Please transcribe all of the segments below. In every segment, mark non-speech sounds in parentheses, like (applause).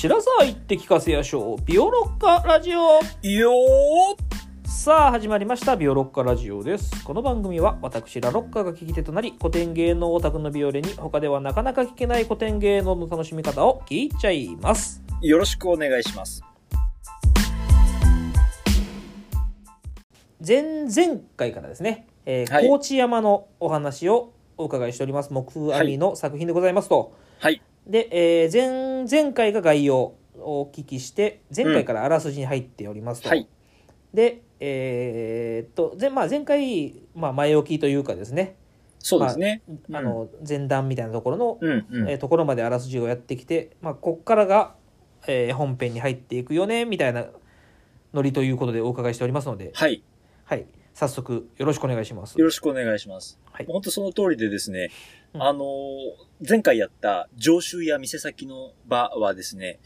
白沢行って聞かせやしょうビオロッカラジオ。いよさあ始まりましたビオロッカラジオです。この番組は私ラロッカが聞き手となり古典芸能オタクのビオレに他ではなかなか聞けない古典芸能の楽しみ方を聞いちゃいます。ーよろしくお願いします。前々回からですね、えーはい。高知山のお話をお伺いしております。木阿弥の作品でございますと、はい。で、えー前前回が概要をお聞きして前回からあらすじに入っておりますと、はい。でえーっと前,、まあ、前回、まあ、前置きというかですね、そうですね。あの前段みたいなところの、うん、うん。えーところまであらすじをやってきて、まあ、こっからが、えー本編に入っていくよねみたいなノリということでお伺いしておりますので、はい。はい、早速よろしくお願いしますよ。ろしくお願いします。はい本当その通りでですね、うんあのー前回やった常習や店先の場はですね、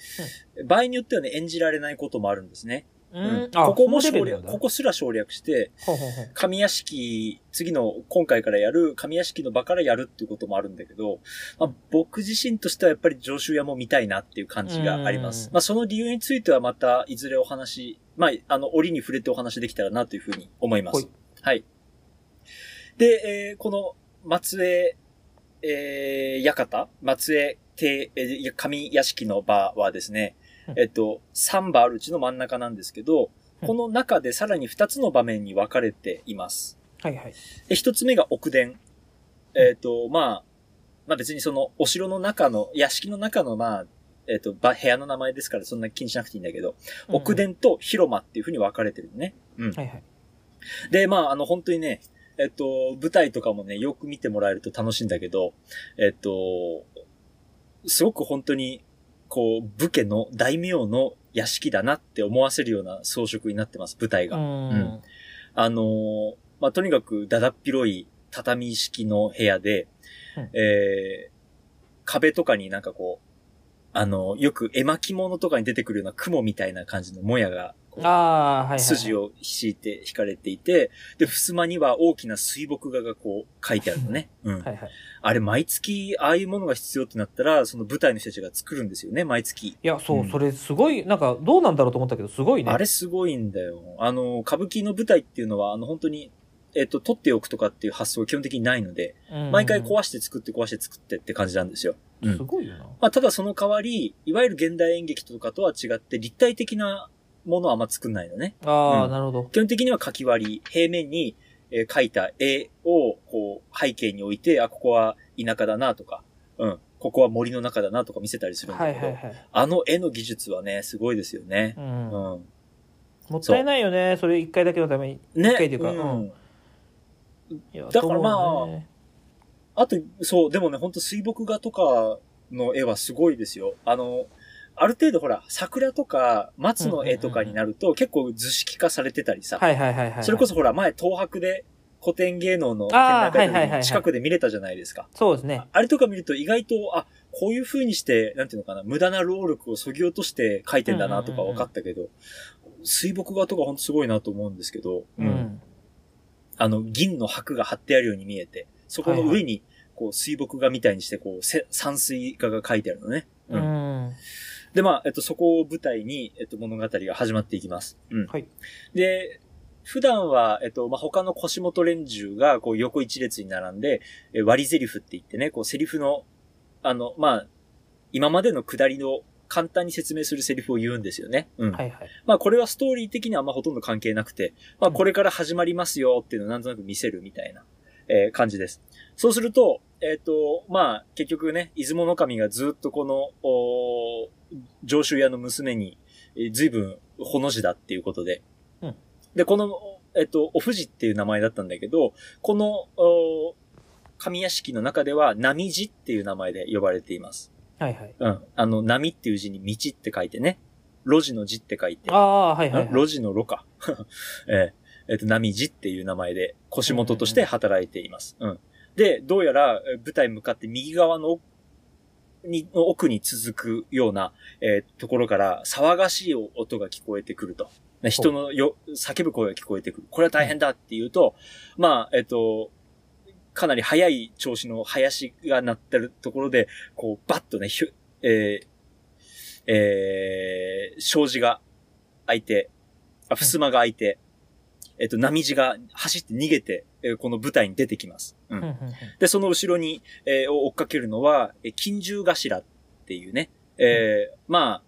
場合によってはね、演じられないこともあるんですね。ううんここも省略、ここすら省略して、ほうほうほう神屋敷、次の今回からやる神屋敷の場からやるっていうこともあるんだけど、まあ、僕自身としてはやっぱり常習屋も見たいなっていう感じがありますう。んまあその理由についてはまたいずれお話、まああの折に触れてお話できたらなというふうに思いますはい。はい。で、えーこの松江、えー、館？松江邸、えー神屋敷の場はですね、うんえっと、3場あるうちの真ん中なんですけど、うんこの中でさらに2つの場面に分かれています。はいはい。で、一つ目が奥殿。えっ、と、まあ、まあ別にその、お城の中の、屋敷の中の、まあ、えっ、と、ば部屋の名前ですからそんな気にしなくていいんだけど、奥殿と広間っていう風に分かれてるのね。うん。はいはい。で、まあ、あの、本当にね、えっ、と、舞台とかもね、よく見てもらえると楽しいんだけど、えっ、と、すごく本当に、こう、武家の大名の屋敷だなって思わせるような装飾になってます、舞台が。うん。うん。あのーまあ、とにかくだだっ広い畳式の部屋で、うん。えー壁とかになんかこう、あのよく絵巻物とかに出てくるような雲みたいな感じのもやが、ああ、はい。筋を敷いて引かれていて、で、襖には大きな水墨画がこう書いてあるのね。(laughs) うん。はいはい。あれ、毎月、ああいうものが必要ってなったら、その舞台の人たちが作るんですよね、毎月。いや、そう、うんそれすごい、なんか、どうなんだろうと思ったけど、すごいね。あれすごいんだよ。あの、歌舞伎の舞台っていうのは、あの、本当に、えっと、取っておくとかっていう発想は基本的にないので、うん毎回壊して作って壊して作ってって感じなんですよ。うんすごいよな。まあ、ただその代わり、いわゆる現代演劇とかとは違って、立体的なものはあんま作んないのね。ああ、うんなるほど。基本的には書き割り、平面に、えー描いた絵を、こう、背景に置いて、あ、ここは田舎だなとか、うん、ここは森の中だなとか見せたりするんだけど、はいはいはい。あの絵の技術はね、すごいですよねう。。うんん。もったいないよね、それ一回だけのために。ね。一回というかうんうんいやだからまあねあと、そう、でもね、ほんと水墨画とかの絵はすごいですよ。あの、ある程度ほら、桜とか松の絵とかになると結構図式化されてたりさ、はいはいはいはい。それこそほら、前東博で古典芸能の展覧会の近くで見れたじゃないですか。そうですね。あれとか見ると意外と、あ、こういう風にして、なんていうのかな、無駄な労力を削ぎ落として描いてんだなとか分かったけど、水墨画とかほんとすごいなと思うんですけど、うん。あの、銀の箔が貼ってあるように見えて、そこの上に、こう、水墨画みたいにして、こう、せ山水画が書いてあるのね。ううんん。で、まあ、えっと、そこを舞台に、えっと、物語が始まっていきます。うん。はい。で、普段は、えっと、まあ、他の腰元連中が、こう、横一列に並んで、え割り台詞って言ってね、こう、セリフの、あの、まあ、今までの下りの簡単に説明するセリフを言うんですよね。うん。はいはい。まあこれはストーリー的にはあんまほとんど関係なくて、まあこれから始まりますよっていうのをなんとなく見せるみたいな、えー感じです。そうすると、えっ、と、まあ結局ね、出雲の神がずっとこの、おー上州屋の娘に、えー随分ほの字だっていうことで。うんで、この、えっ、と、お藤っていう名前だったんだけど、この、お神屋敷の中では、波字っていう名前で呼ばれています。はいはい。うん。あの、波っていう字に道って書いてね。路地の字って書いて。ああ、はいはいはい。路地の路か。(laughs) えーえっ、と、波地っていう名前で腰元として働いています。うん。で、どうやらえー舞台向かって右側の奥にの奥に続くような、えーところから騒がしい音が聞こえてくると。ね人のよ、叫ぶ声が聞こえてくる。これは大変だっていうと、まあ、えっ、と、かなり速い調子の林が鳴ってるところで、こう、バッとね、ひゅえーえー、障子が開いて、あ、襖が開いて、えっと、波地が走って逃げて、えーこの舞台に出てきます。う。うんで、その後ろに、えーを追っかけるのは、えー金獣頭っていうね、えーまあ、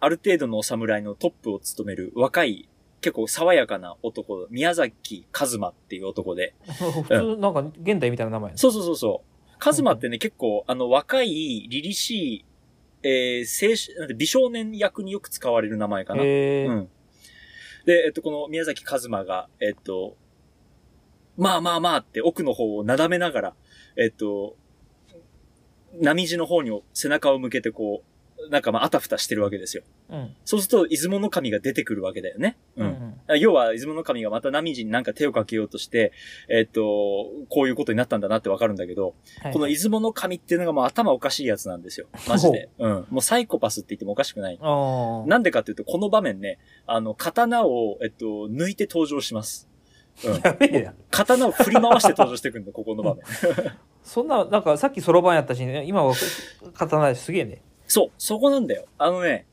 ある程度のお侍のトップを務める若い、結構爽やかな男、宮崎和馬っていう男で。(laughs) 普通、なんか、現代みたいな名前やねそうそうそうそう。和馬ってね、結構、あの、若い、凛々しい、えー、青春、なんて美少年役によく使われる名前かな。うん。で、えっと、この宮崎和馬が、えっと、まあまあまあって奥の方をなだめながら、えっと、波地の方に背中を向けてこう、なんかまああたふたしてるわけですよ。うん。そうすると、出雲の神が出てくるわけだよね。ううんん。要は、出雲の神がまた波地になんか手をかけようとして、えっと、こういうことになったんだなってわかるんだけど、はいこの出雲の神っていうのがもう頭おかしいやつなんですよ。マジで。うん。もうサイコパスって言ってもおかしくない。なんでかっていうと、この場面ね、あの、刀を、えっと、抜いて登場します。うん。やべえやん。刀を振り回して登場してくるんだ、(laughs) ここの場面。そんな、なんかさっきそろばんやったし、ね、今は刀だし、すげえね。そう、そこなんだよ。あのね、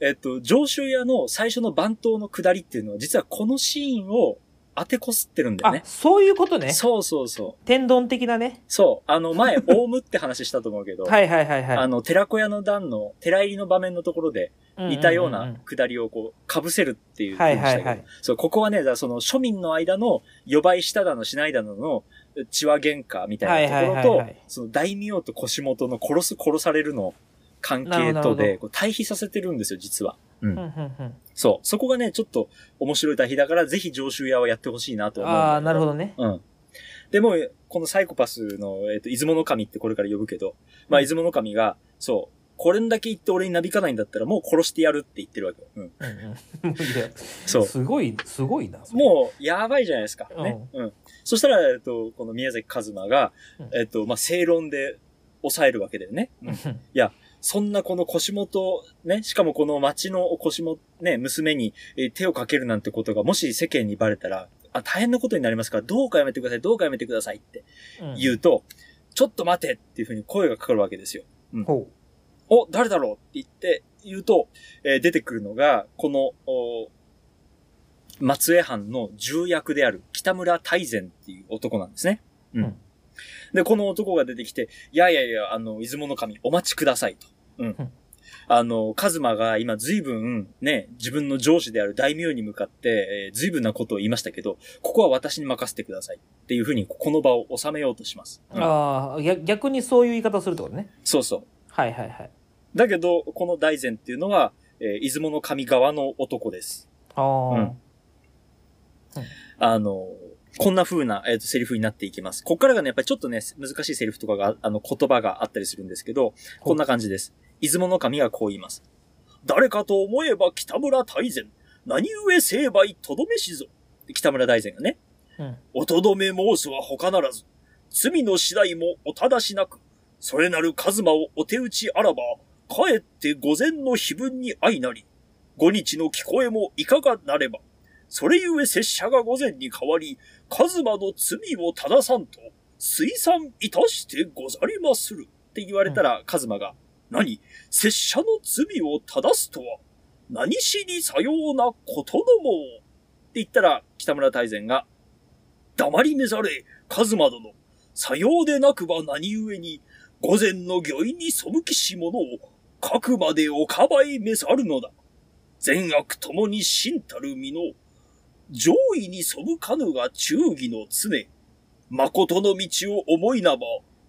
えっと、上州屋の最初の番頭の下りっていうのは、実はこのシーンを当てこすってるんだよあね、。そういうことね。そうそうそう。天丼的なね。そう。あの、前、(laughs) オウムって話したと思うけど、はいはいはいはい。あの、寺子屋の段の、寺入りの場面のところで、似たような下りをこう、被せるっていうはい。はいはい。そう、ここはね、だその庶民の間の、予売しただのしないだのの、血は喧嘩みたいなところと、はいはいはいはいその大名と腰元の殺す殺されるの関係とで、どこう対比させてるんですよ、実は。うん。うんうんうん。そう。そこがね、ちょっと面白い対比だから、ぜひ上州屋をやってほしいなと思うああ、なるほどね。うん。でも、このサイコパスの、えっ、と、出雲の神ってこれから呼ぶけど、まあ、出雲の神が、そう、これんだけ言って俺になびかないんだったら、もう殺してやるって言ってるわけよ。うん。うんうん。(laughs) いやそう。すごい、すごいな。もう、やばいじゃないですか。ね。うん。そしたら、えっと、この宮崎和馬が、うんえっと、まあ、正論で抑えるわけだよね。うん。そんなこの腰元、ね、しかもこの町の腰元、ね、娘にえー手をかけるなんてことが、もし世間にバレたら、あ、大変なことになりますから、どうかやめてください、どうかやめてくださいってうん言うと、ちょっと待てっていうふうに声がかかるわけですよ。ほお、誰だろうって言って、言うと、えー出てくるのが、この、お松江藩の重役である北村大善っていう男なんですね。うん。うんで、この男が出てきて、いやいやいや、あの、出雲の神、お待ちくださいと。うん。うんあの、カズマが今随分ね、自分の上司である大名に向かって、えー随分なことを言いましたけど、ここは私に任せてくださいっていうふうに、この場を収めようとします。う。うんああ、逆逆にそういう言い方するってことね。そうそう。はいはいはい。だけど、この大善っていうのは、えー出雲の神側の男です。ああ、うんあの、こんな風な、えーとセリフになっていきます。こっからがね、やっぱりちょっとね、難しいセリフとかが、あの、言葉があったりするんですけど、こんな感じです。出雲の神がこう言います。誰かと思えば北村大善。何故成敗とどめしぞ。北村大善がね。うん。おとどめ申すは他ならず。罪の次第もお正しなく。それなる一馬をお手打ちあらば、かえって御前の碑文に相なり。五日の聞こえもいかがなれば。それゆえ拙者が御前に代わり、一馬の罪を正さんと、推算いたしてござりまする。って言われたら、一馬が、何拙者の罪を正すとは、何しにさようなことのも。って言ったら、北村大善が、黙りめざれ、カズマ殿。さようでなくば何故に、午前の御意に背きし者を、かくまでおかばいめざるのだ。善悪ともに真たる身の、上位に背かぬが忠義の常。誠の道を思いなば、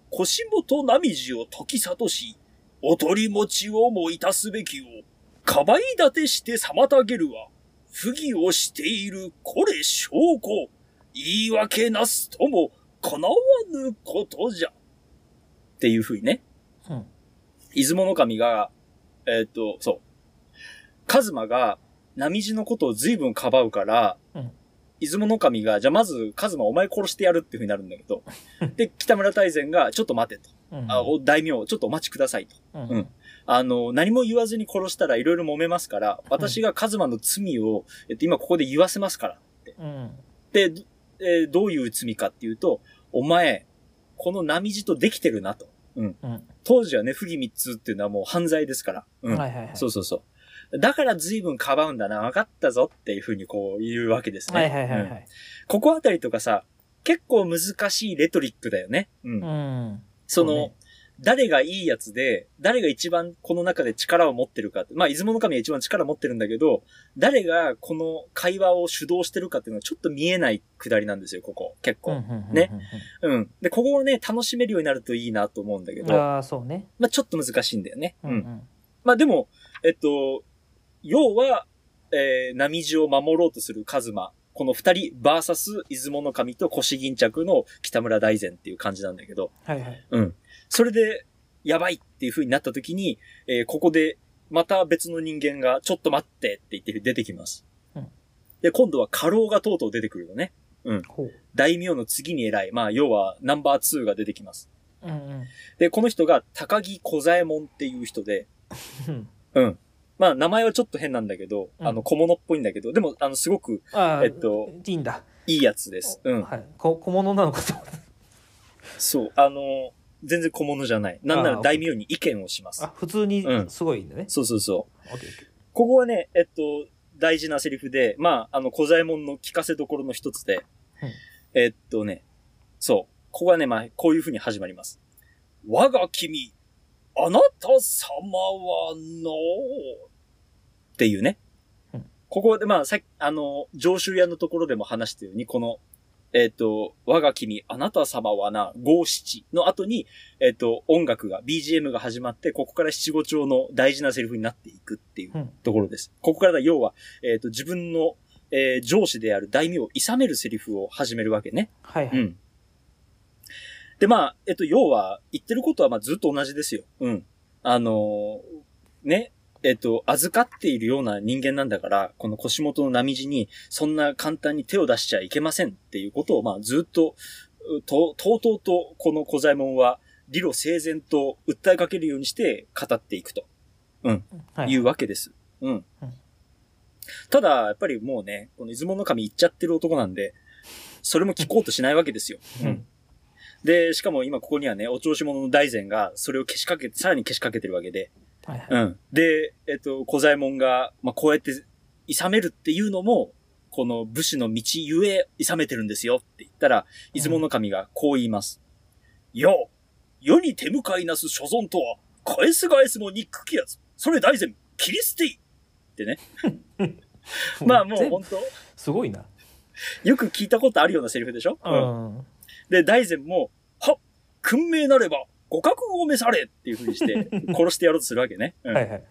腰元波地を解き悟し、お取り持ちをもいたすべきを、かばい立てして妨げるは、不義をしているこれ証拠。言い訳なすとも、叶わぬことじゃ。っていうふうにね。うん。出雲の神が、えーっと、そう。カズマが、波地のことを随分かばうから、うん出雲の神が、じゃあまず、カズマお前殺してやるっていうふうになるんだけど、(laughs) で、北村大善が、ちょっと待てと。うん。あ、お大名、ちょっとお待ちくださいと。うんうんあの、何も言わずに殺したらいろいろ揉めますから、私がカズマの罪を、えっと、今ここで言わせますから。うん。で、えーどういう罪かっていうと、お前、この波地とできてるなと。うん。うん。当時はね、不義密通っていうのはもう犯罪ですから。うん。はいはいはい。そうそうそう。だから随分かばうんだな、分かったぞっていうふうにこう言うわけですね。はいはいはいはうんい。ここあたりとかさ、結構難しいレトリックだよね。うん。うん。その、誰がいいやつで、誰が一番この中で力を持ってるかって。まあ、出雲の神は一番力を持ってるんだけど、誰がこの会話を主導してるかっていうのはちょっと見えないくだりなんですよ、ここ。結構。ね。うん。で、ここをね、楽しめるようになるといいなと思うんだけど、ああ、そうね。まあ、ちょっと難しいんだよね。うん。うんうん。まあ、でも、えっと、要は、えー、波地を守ろうとするカズマ。この二人、バーサス、出雲の神と腰銀着の北村大善っていう感じなんだけど、はいはい。うん。それで、やばいっていう風になった時に、えーここで、また別の人間が、ちょっと待ってって言って出てきます。うんで、今度は過労がとうとう出てくるのね。ほう。大名の次に偉い。まあ、要は、ナンバー2が出てきます。うんうん。で、この人が、高木小左衛門っていう人で、うんうん。まあ、名前はちょっと変なんだけど、うんあの、小物っぽいんだけど、でも、あの、すごくああ、えっと、いいんだ。いいやつです。うん。はい。こ小物なのかと思った。そう。あの、全然小物じゃない。なんなら大名に意見をします。あ、普通にうんすごいんだね。そうそうそう。オッケーオッケーここはね、えっと、大事なセリフで、まあ、あの、小左衛門の聞かせどころの一つで、うんえっとね、そう。ここはね、まあ、こういう風に始まります。我が君、あなた様はの、っていうね。うんここで、まあ、さっき、あの、上州屋のところでも話したように、この、えっ、と、我が君、あなた様はな、五七の後に、えっ、と、音楽が、BGM が始まって、ここから七五調の大事なセリフになっていくっていううんところです。ここからだ、要は、えっ、と、自分の、えー上司である大名を諌めるセリフを始めるわけね。はいはい。うん。で、まあ、えっと、要は、言ってることは、まあ、ずっと同じですよ。うん。あのーね、えっと、預かっているような人間なんだから、この腰元の波地に、そんな簡単に手を出しちゃいけませんっていうことを、まあ、ずっと、うと、とうとうと、この小左衛門は、理路整然と訴えかけるようにして語っていくとはいいうわけです。うん。うんただ、やっぱりもうね、この出雲の神行っちゃってる男なんで、それも聞こうとしないわけですよ。うん。で、しかも今ここにはね、お調子者の大善がそれを消しかけて、さらに消しかけてるわけで。はいはい。うん。で、えっと、小左衛門が、まあ、こうやって、諌めるっていうのも、この武士の道ゆえ、諌めてるんですよって言ったら、出雲の神がこう言います。よ世に手向かいなす所存とは、返す返すも憎きやつ。それ大善、切り捨ていってね。(laughs) まあもう本当すごいな。よく聞いたことあるようなセリフでしょ？うん。で、大善も、はっ訓命なれば、ご覚悟を召されっていう風にして、(laughs) 殺してやろうとするわけね。うんはいはい。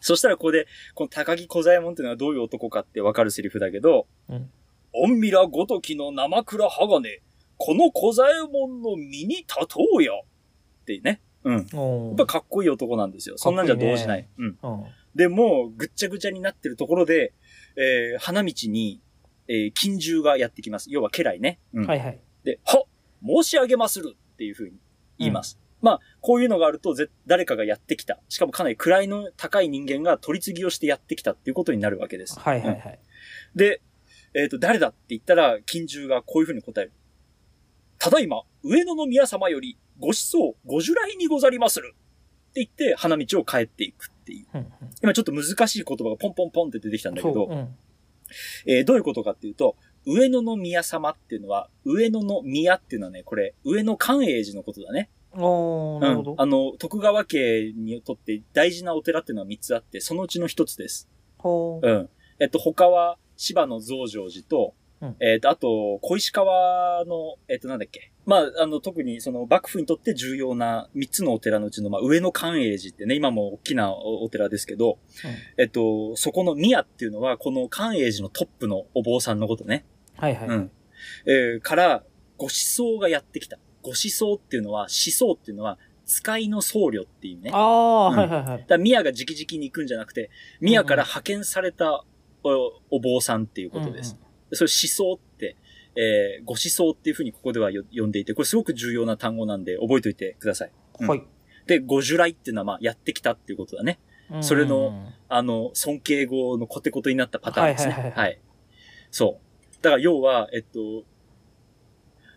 そしたらここで、この高木小左衛門っていうのはどういう男かってわかるセリフだけど、うんおんみらごときの生倉鋼、この小左衛門の身に立とうや。ってね。うん。やっぱかっこいい男なんですよ。そんなんじゃ動じない。うん。うん。で、もうぐっちゃぐちゃになってるところで、えー、花道に、えー、金獣がやってきます。要は家来ね。うん。はいはい。で、は申し上げまするっていう風に言います。まあ、こういうのがあると、ぜ、誰かがやってきた。しかもかなり位の高い人間が取り次ぎをしてやってきたっていうことになるわけです。うんはいはいはい。で、えっ、と、誰だって言ったら、金獣がこういう風に答える。ただいま、上野の宮様より、ご思想、ご従来にござりまする。って言って、花道を帰っていくっていう。うんうん今ちょっと難しい言葉がポンポンポンって出てきたんだけど、そう。うん。えーどういうことかっていうと、上野の宮様っていうのは、上野の宮っていうのはね、これ、上野寛永寺のことだね。おー、なるほど。うん。あの、徳川家にとって大事なお寺っていうのは3つあって、そのうちの1つです。ほう。うん。えっと、他は、芝の増上寺と、うんえっと、あと、小石川の、えっと、なんだっけ。まあ、あの、特にその幕府にとって重要な3つのお寺のうちの、まあ、上野寛永寺ってね、今も大きなおお寺ですけど、えっと、そこの宮っていうのは、この寛永寺のトップのお坊さんのことね。はいはい。うん。えーから、ご思想がやってきた。ご思想っていうのは、思想っていうのは、使いの僧侶っていうね。ああ、うんはいはいはい。ら宮が直々に行くんじゃなくて、宮から派遣されたおお坊さんっていうことです。それ思想って、えーご思想っていうふうにここではよ呼んでいて、これすごく重要な単語なんで覚えておいてください。うんはい。で、ご従来っていうのはまあやってきたっていうことだね。うんそれの、あの、尊敬語のコテコテになったパターンですね。はいはいはいはいそう。だから要は、えっと、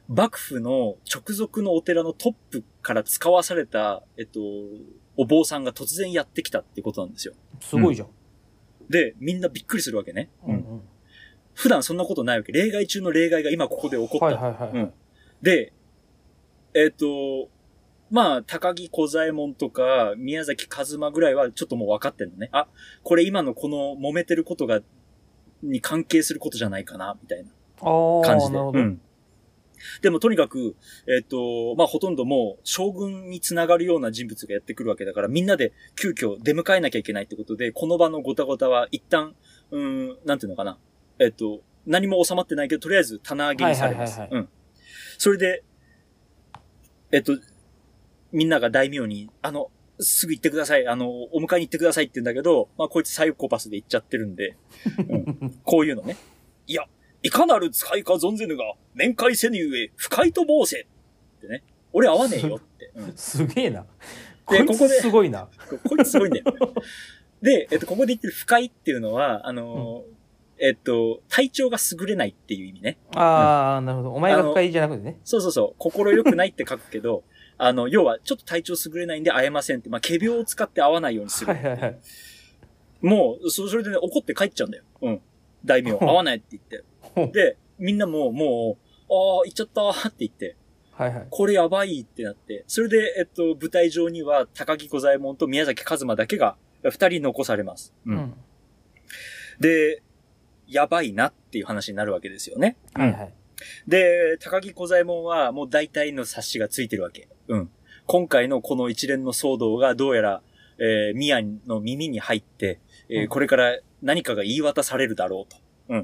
幕府の直属のお寺のトップから使わされた、えっと、お坊さんが突然やってきたってことなんですよ。すごいじゃん。で、みんなびっくりするわけね。うんうん。普段そんなことないわけ。例外中の例外が今ここで起こった。はいはいはい。うんで、えっ、と、まあ、高木小左衛門とか、宮崎和馬ぐらいはちょっともう分かってんのね。あ、これ今のこの揉めてることが、に関係することじゃないかな、みたいな感じで。うん。でもとにかく、えっ、と、まあほとんどもう将軍につながるような人物がやってくるわけだから、みんなで急遽出迎えなきゃいけないってことで、この場のごたごたは一旦、うーん、なんていうのかな。えっ、と、何も収まってないけど、とりあえず棚上げにされます。はいはいはいうん。それで、えっと、みんなが大名に、あの、すぐ行ってください。あの、お迎えに行ってくださいって言うんだけど、まあ、こいつサイコパスで行っちゃってるんで、うん、(laughs) こういうのね。いや、いかなる使いか存ぜぬが、面会せぬゆえ、不快と申せってね。俺合わねえよって。うんすげえな。でここですごいな。こいつすごいんだよ。で、えっと、ここで言ってる不快っていうのは、あのーえっと、体調が優れないっていう意味ね。ああ、なるほど。お前が不快じゃなくてね。そうそうそう。心良くないって書くけど、(laughs) あの、要は、ちょっと体調優れないんで会えませんって、まあ、仮病を使って会わないようにする。はいはいはい。もう、そそれでね、怒って帰っちゃうんだよ。うん。大名、会わないって言って。で、みんなも、もう、ああ、行っちゃったって言って、はいはい。これやばいってなって、それで、えっと、舞台上には、高木小左衛門と宮崎和馬だけが、二人残されます。う。うんん。で、やばいなっていう話になるわけですよね。はいはい。で、高木小左衛門はもう大体の察しがついてるわけ。うん。今回のこの一連の騒動がどうやら、えー、宮の耳に入って、えーうんこれから何かが言い渡されるだろうと。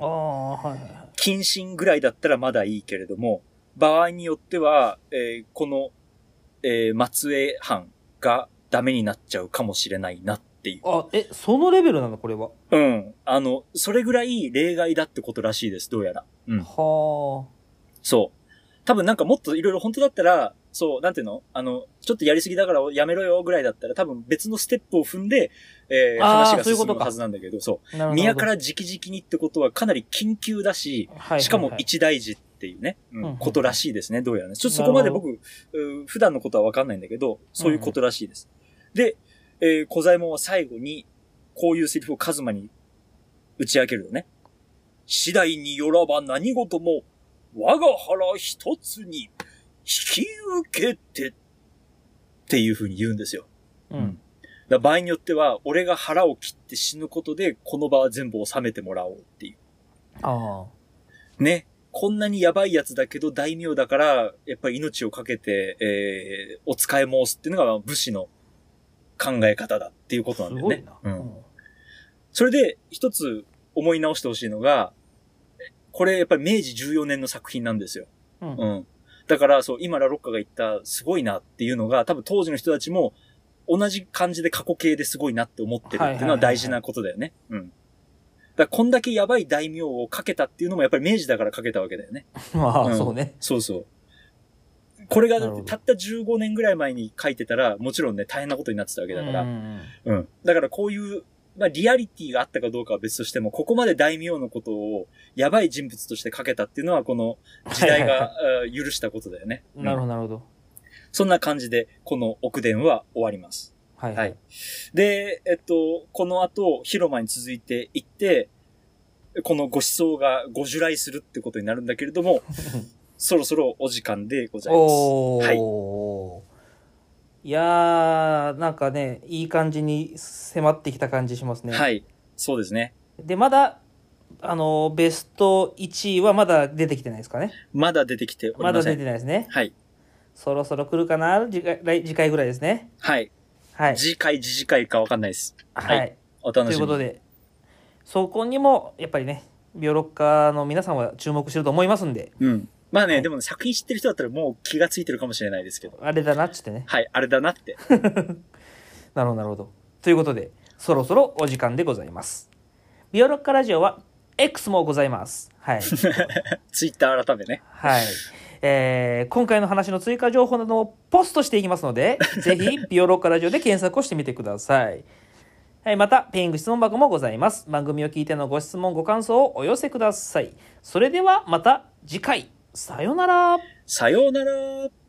ああ、はいはいはい。謹慎ぐらいだったらまだいいけれども、場合によっては、えーこの、えー松江藩がダメになっちゃうかもしれないなっていう。あ、え、そのレベルなのこれは？うん。あの、それぐらい例外だってことらしいです、どうやら。うん。はそう。多分なんかもっといろいろ本当だったら、そう、なんていうの？あの、ちょっとやりすぎだからやめろよぐらいだったら多分別のステップを踏んで、えー、話がそういうことか進むはずなんだけど、そう。あ。なるほど。宮から直々にってことはかなり緊急だし、しかも一大事っていうね、うんことらしいですね、どうやらね。ちょっとそこまで僕、う普段のことはわかんないんだけど、そういうことらしいです。で、えー、小左衛門は最後に、こういうセリフをカズマに打ち明けるのね。次第によらば何事も、我が腹一つに引き受けて、っていう風に言うんですよ。うん。だ場合によっては、俺が腹を切って死ぬことで、この場は全部収めてもらおうっていう。あね。こんなにやばいやつだけど大名だから、やっぱり命をかけて、えー、お使い申すっていうのが武士の考え方だっていうこあ。となんだよね。うん。それで、一つ思い直してほしいのが、これやっぱり明治14年の作品なんですよ。うん。うん。だから、そう、今ラロッカが言った、すごいなっていうのが、多分当時の人たちも、同じ感じで過去形ですごいなって思ってるっていうのは大事なことだよね。うん。だこんだけやばい大名をかけたっていうのも、やっぱり明治だからかけたわけだよね。(laughs) まあ、うんそうね。そうそう。これがたった15年ぐらい前に書いてたら、もちろんね、大変なことになってたわけだから。うんうん。だからこういう、まあリアリティがあったかどうかは別としても、ここまで大名のことをやばい人物として書けたっていうのは、この時代はいはいが (laughs) 許したことだよね。(laughs) なるほど、うんなるほど。そんな感じで、この奥伝は終わります。はい。はい。で、えっと、この後、広間に続いていって、このご思想がご従来するってことになるんだけれども、(laughs) そろそろお時間でございます。おはいー。いやー、なんかね、いい感じに迫ってきた感じしますね。はい。そうですね。で、まだ、あの、ベスト1位はまだ出てきてないですかね？まだ出てきておりまだ出。てないですね。はい。そろそろ来るかな？次回来次回ぐらいですね。はい。はい。次回、次次回かわかんないです。はい。はいお楽しみに。ということで、そこにも、やっぱりね、ビオロッカーの皆さんは注目してると思いますんで、うん。まあね、はいでもね、作品知ってる人だったらもう気がついてるかもしれないですけど。あれだなっつってね。はい、あれだなって。(laughs) なるほど、なるほど。ということで、そろそろお時間でございます。ビオロッカラジオは X もございます。はい。(laughs) ツイッター改めね。はい。えー今回の話の追加情報などをポストしていきますので、(laughs) ぜひ、ビオロッカラジオで検索をしてみてください。はい、また、ペイング質問箱もございます。番組を聞いてのご質問、ご感想をお寄せください。それでは、また次回。さよならさようなら。